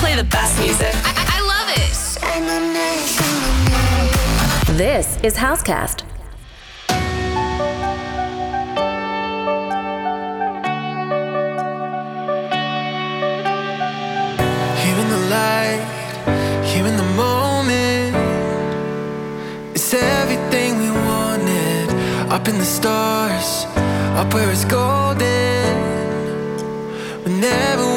play the best music. I, I, love it. This is Housecast. Here in the light, here in the moment, it's everything we wanted. Up in the stars, up where it's golden. Whenever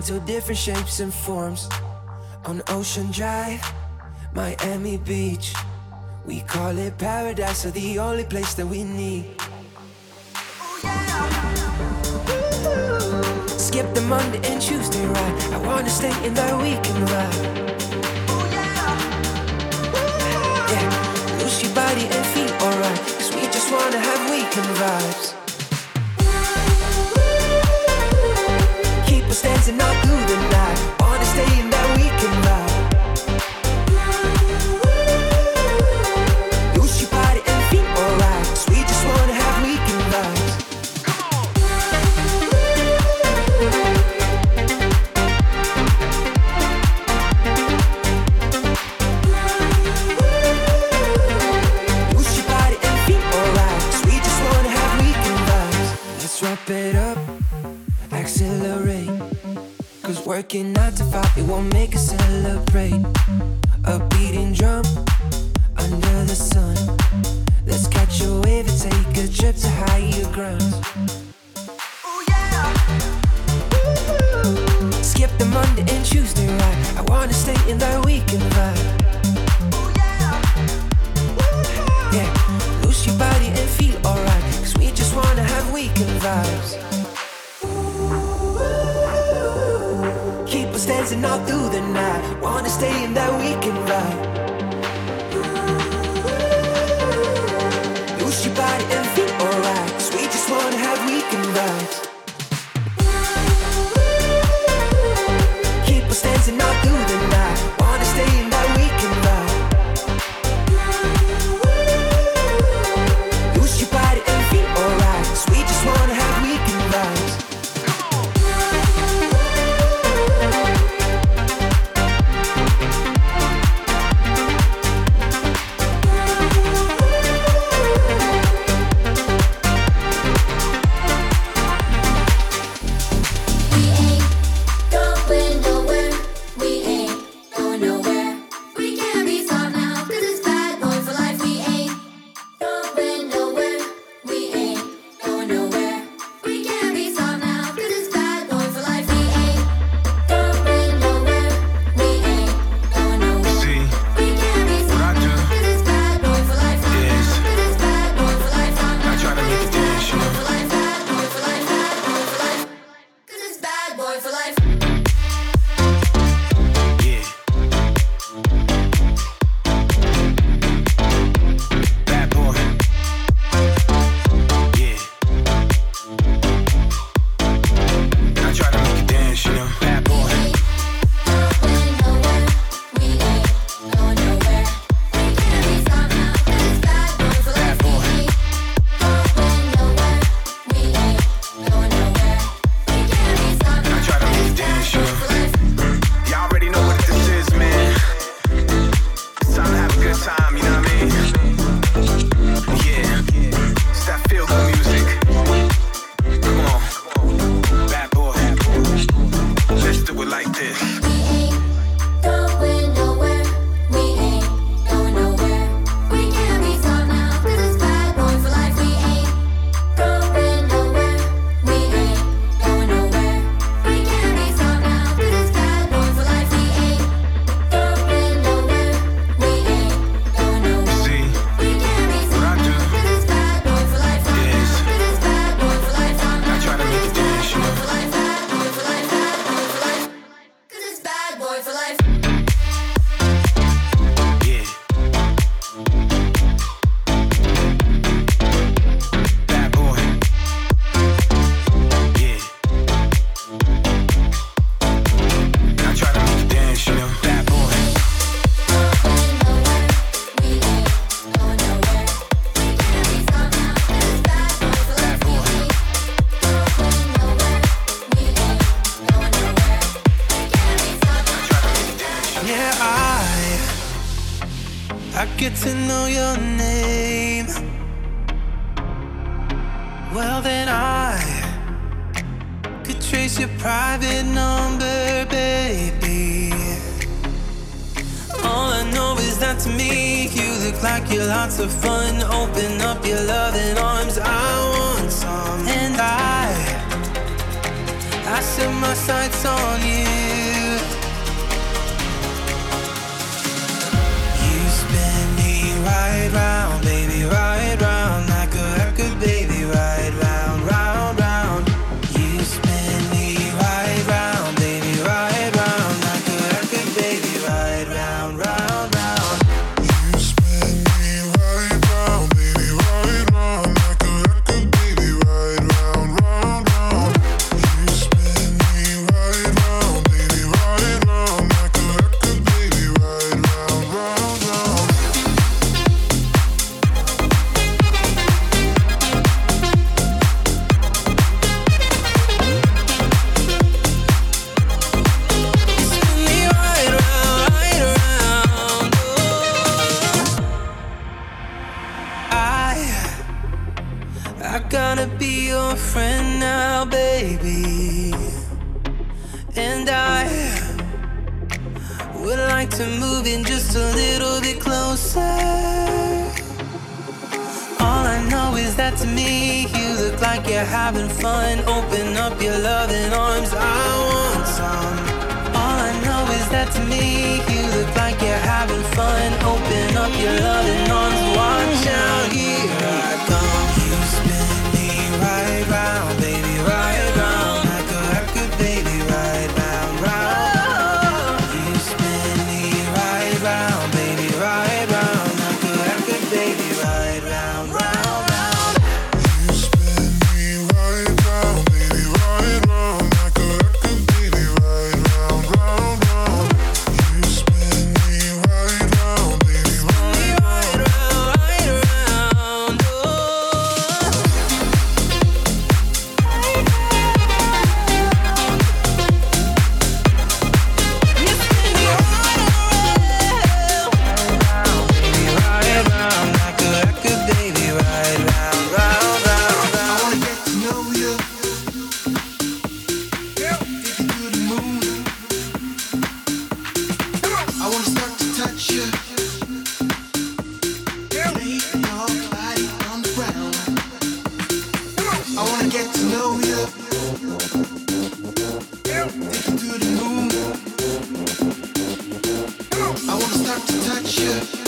into different shapes and forms. On Ocean Drive, Miami Beach, we call it paradise, or the only place that we need. Ooh, yeah. Skip the Monday and Tuesday ride. I wanna stay in that weekend ride. not good enough. You.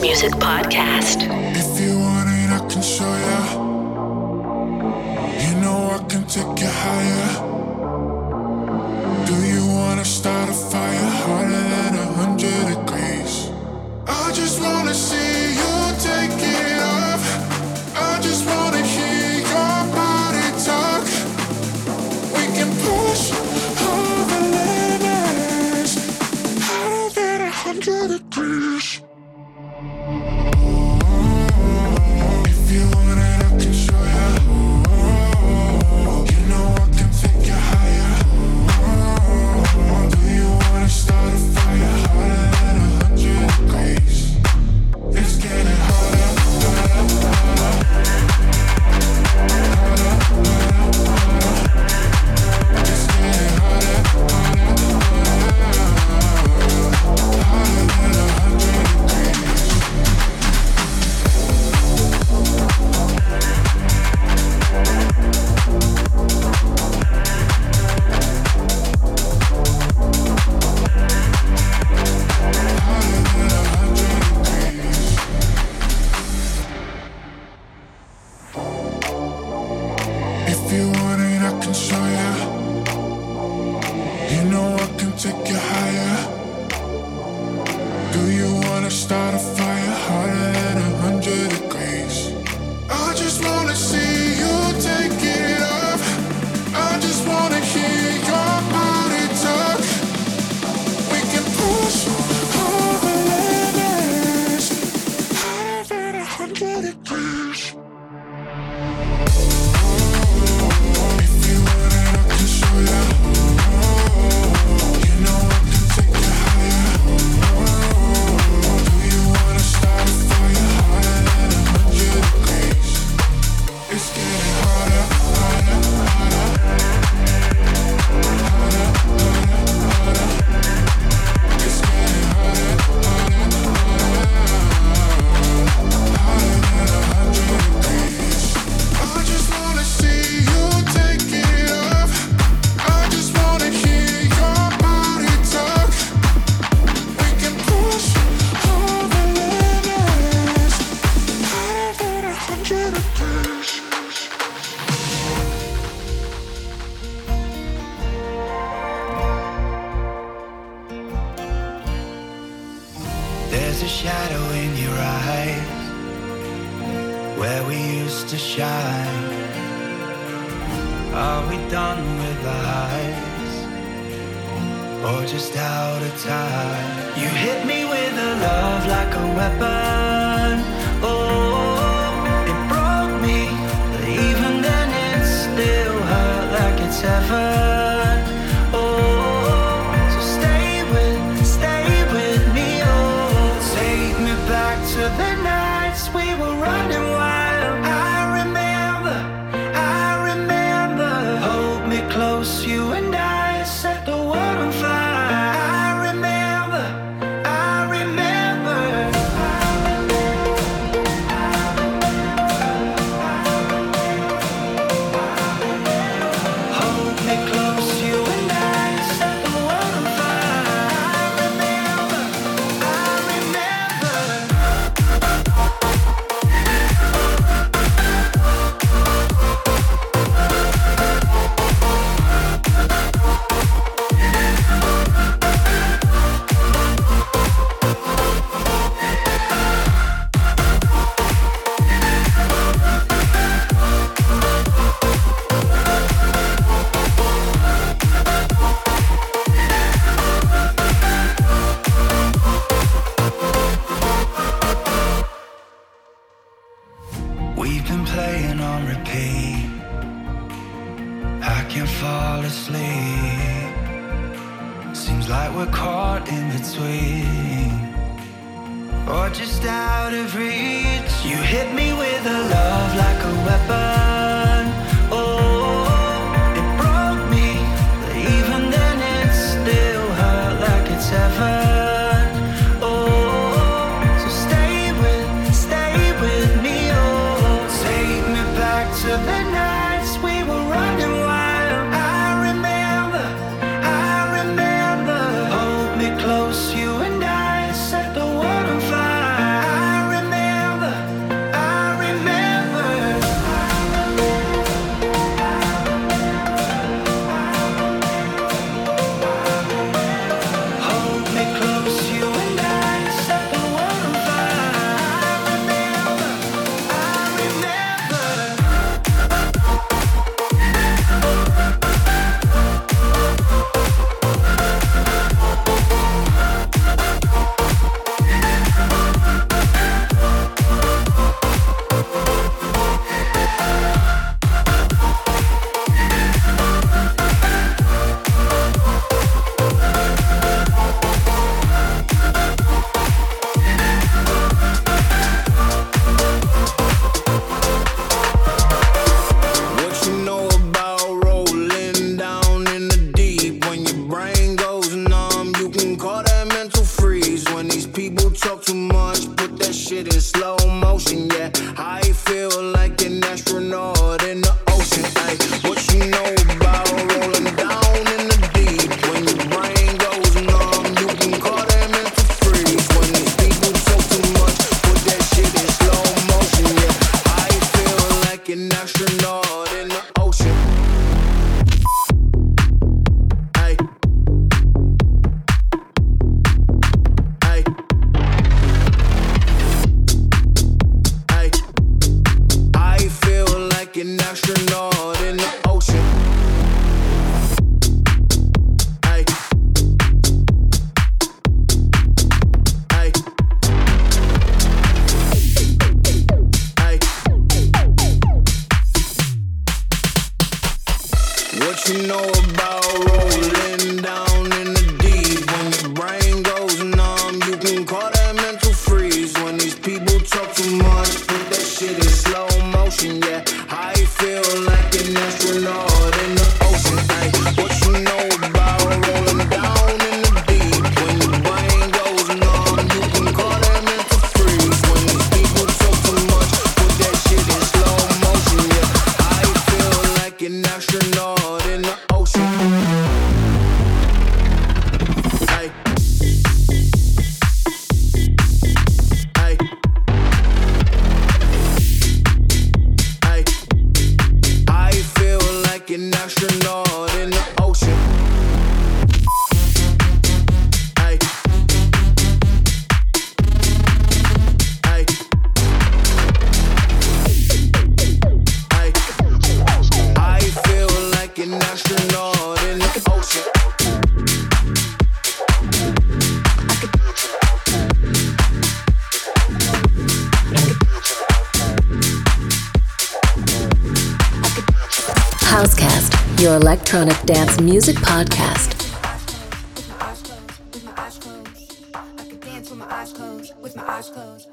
Music podcast. can show ya, You know I can take you higher. Do you wanna start a?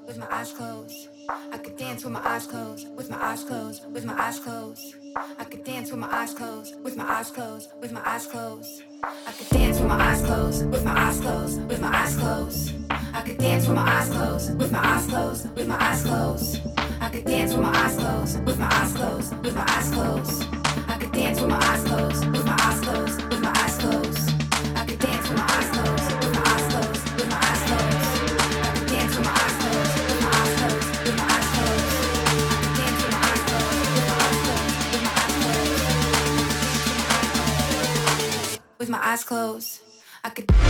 with my eyes closed. I could dance with my eyes closed, with my eyes closed, with my eyes closed. I could dance with my eyes closed, with my eyes closed, with my eyes closed. I could dance with my eyes closed, with my eyes closed, with my eyes closed. I could dance with my eyes closed, with my eyes closed, with my eyes closed. I could dance with my eyes closed, with my eyes closed, with my eyes closed. I could dance with my eyes closed, with my eyes closed. eyes closed, I could.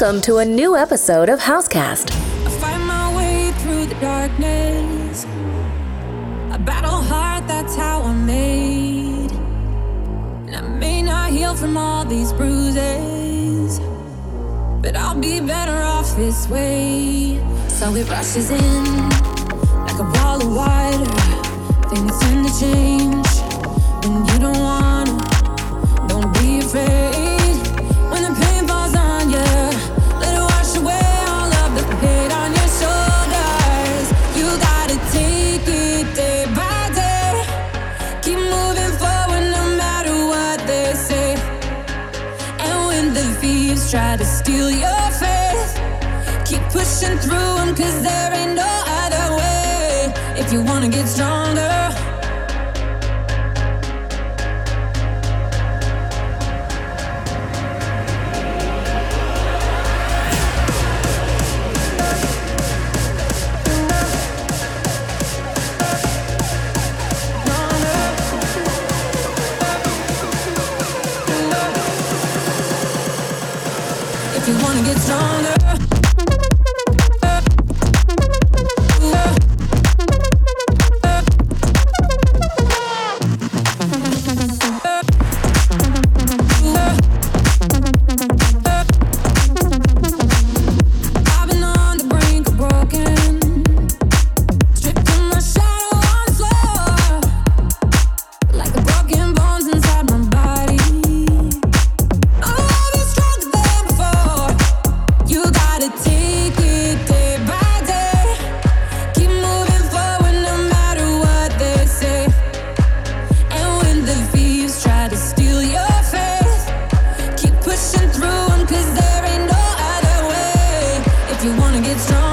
Welcome to a new episode of Housecast. I find my way through the darkness. Battle that's how I'm made. And I may not heal from all these bruises, but I'll be better off this way. So it rushes in like a wall of water. Things tend to change when you don't wanna. Don't be afraid. try to steal your faith. Keep pushing through them, cause there ain't no other way. If you wanna get stronger. it's not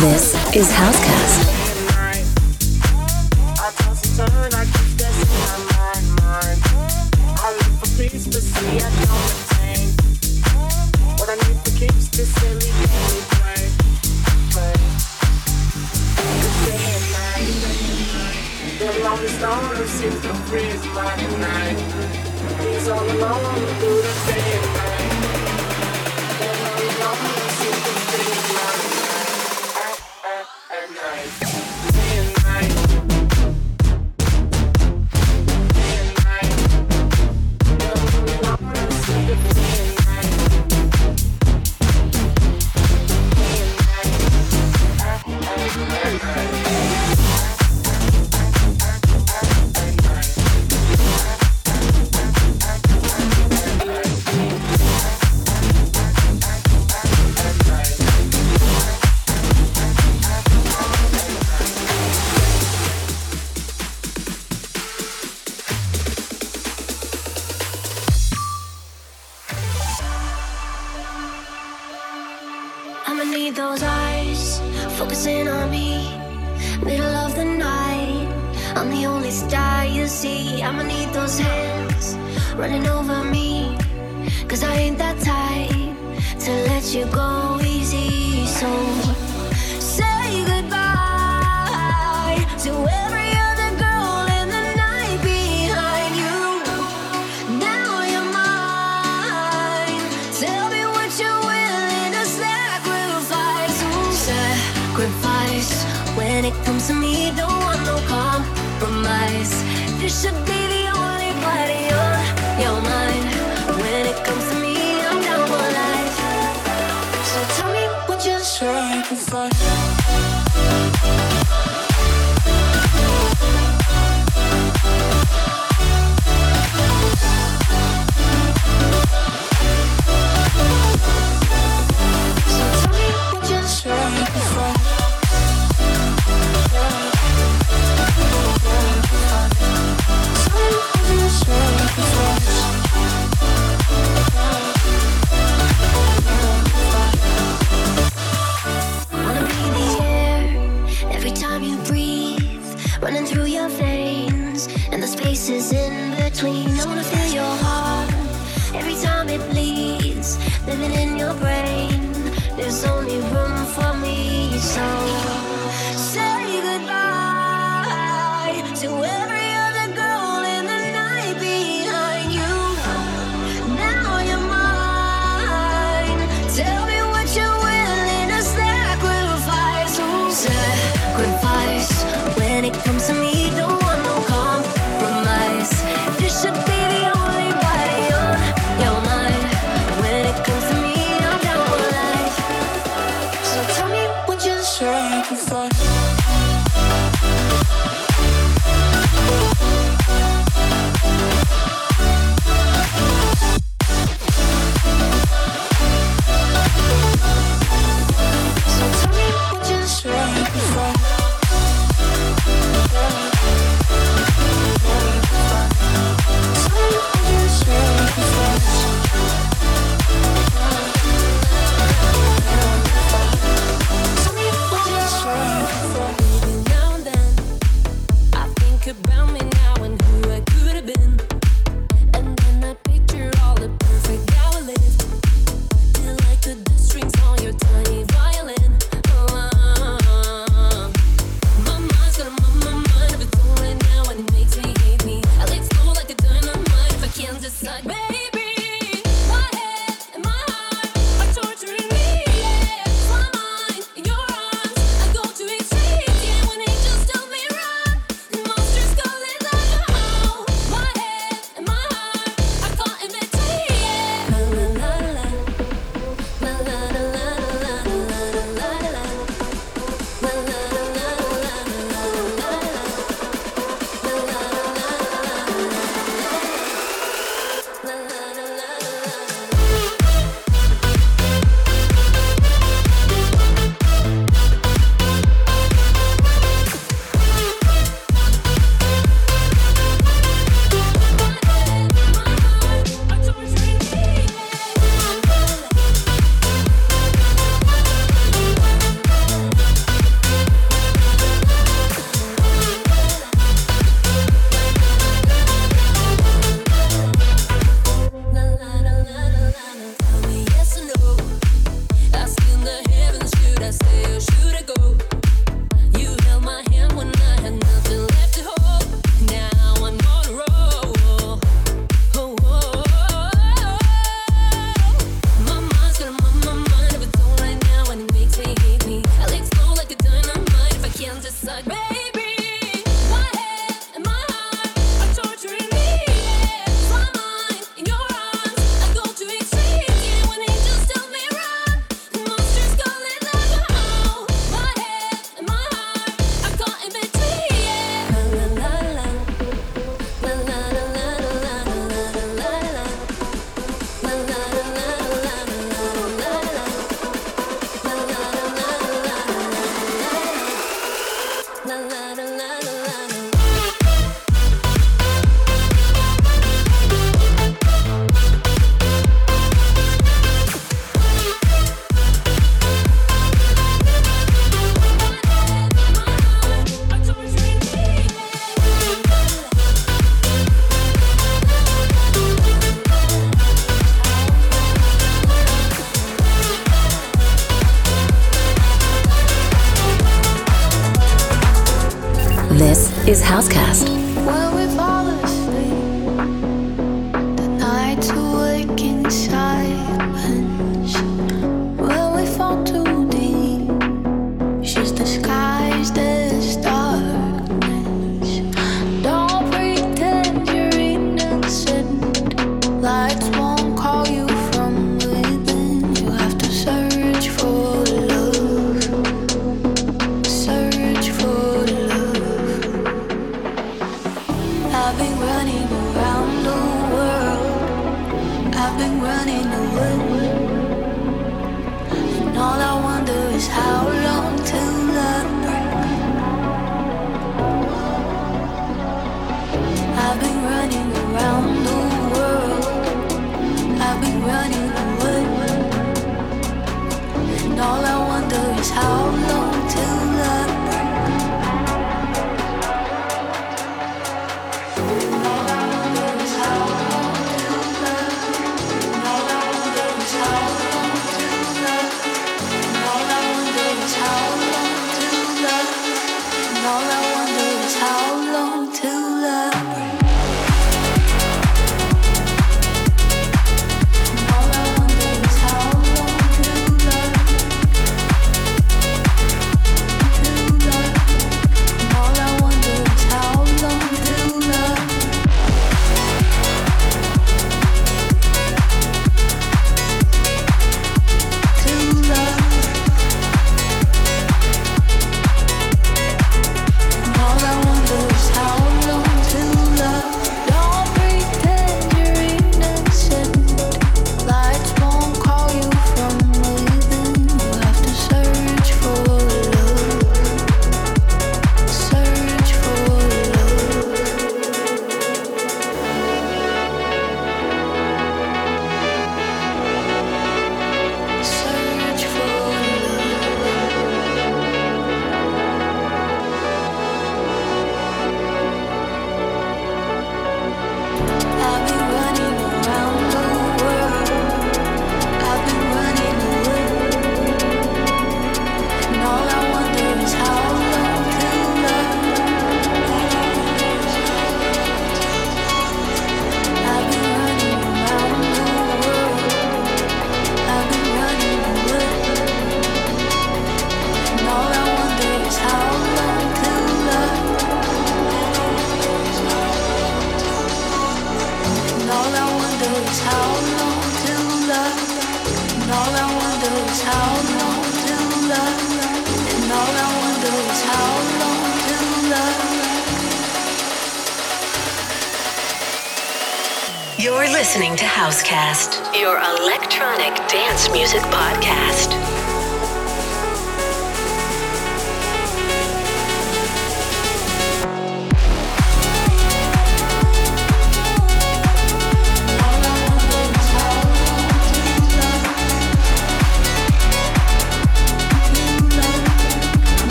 This is Housecast. Should be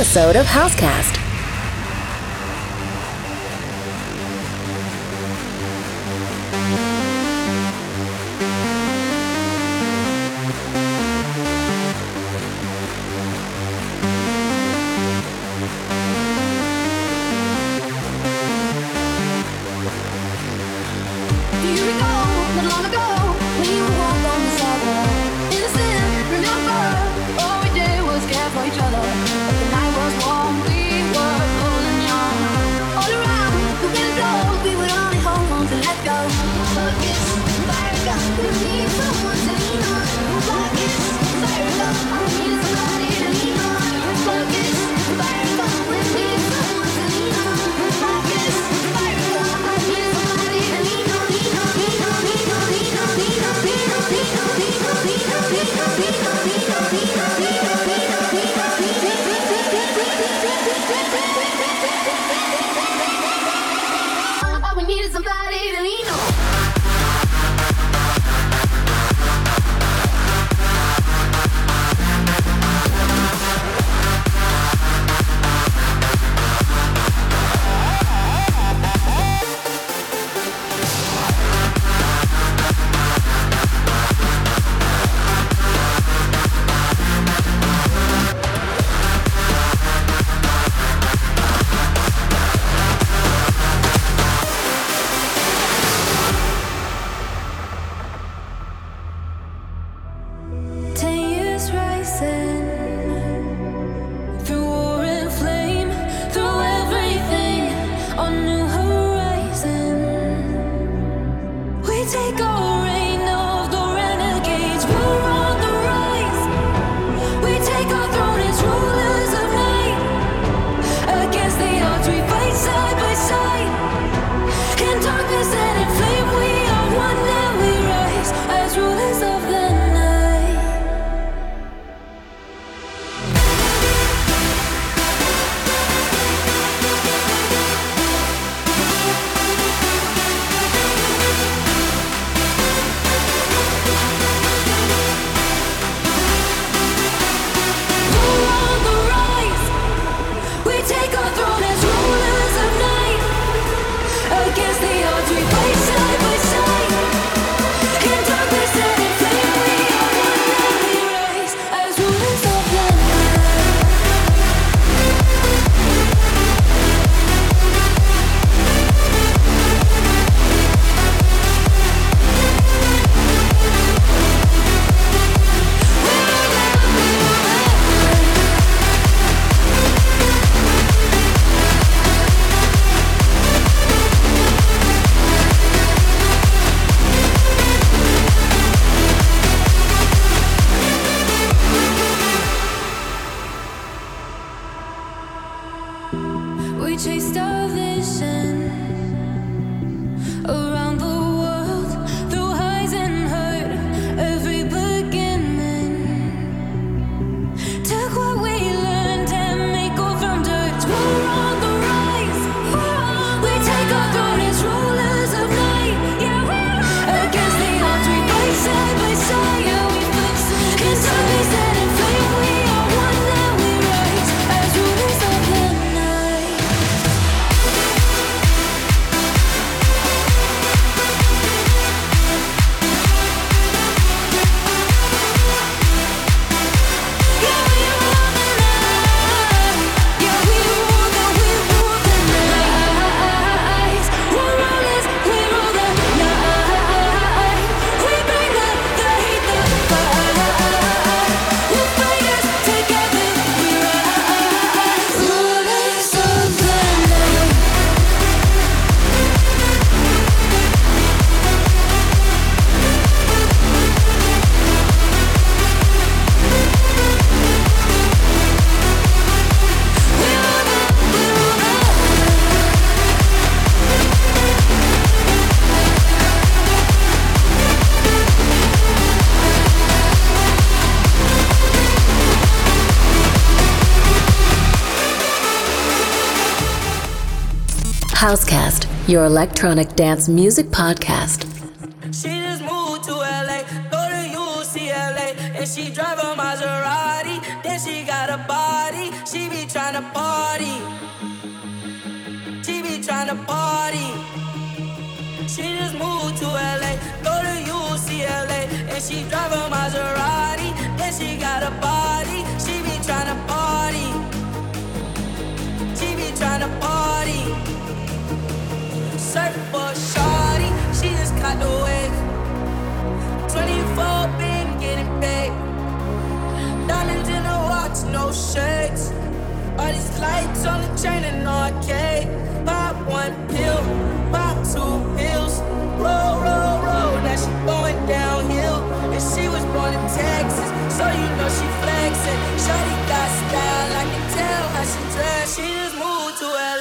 episode of Housecast. Your electronic dance music podcast. She just moved to LA, go to UCLA, and she drive a Maserati. Then she got a body. She be tryna party. She be tryna party. She just moved to LA, go to UCLA, and she drive a Maserati, and she got a body. She be tryna party. She be tryna party. Surf for shawty, she just caught the wave. 24 been getting paid. Diamonds in the watch, no shades. All these lights on the chain and arcade. Pop one pill, pop two pills. Roll, roll, roll. Now she going downhill. And she was born in Texas, so you know she flexing. Shorty got style, I can tell how she dress. She just moved to LA,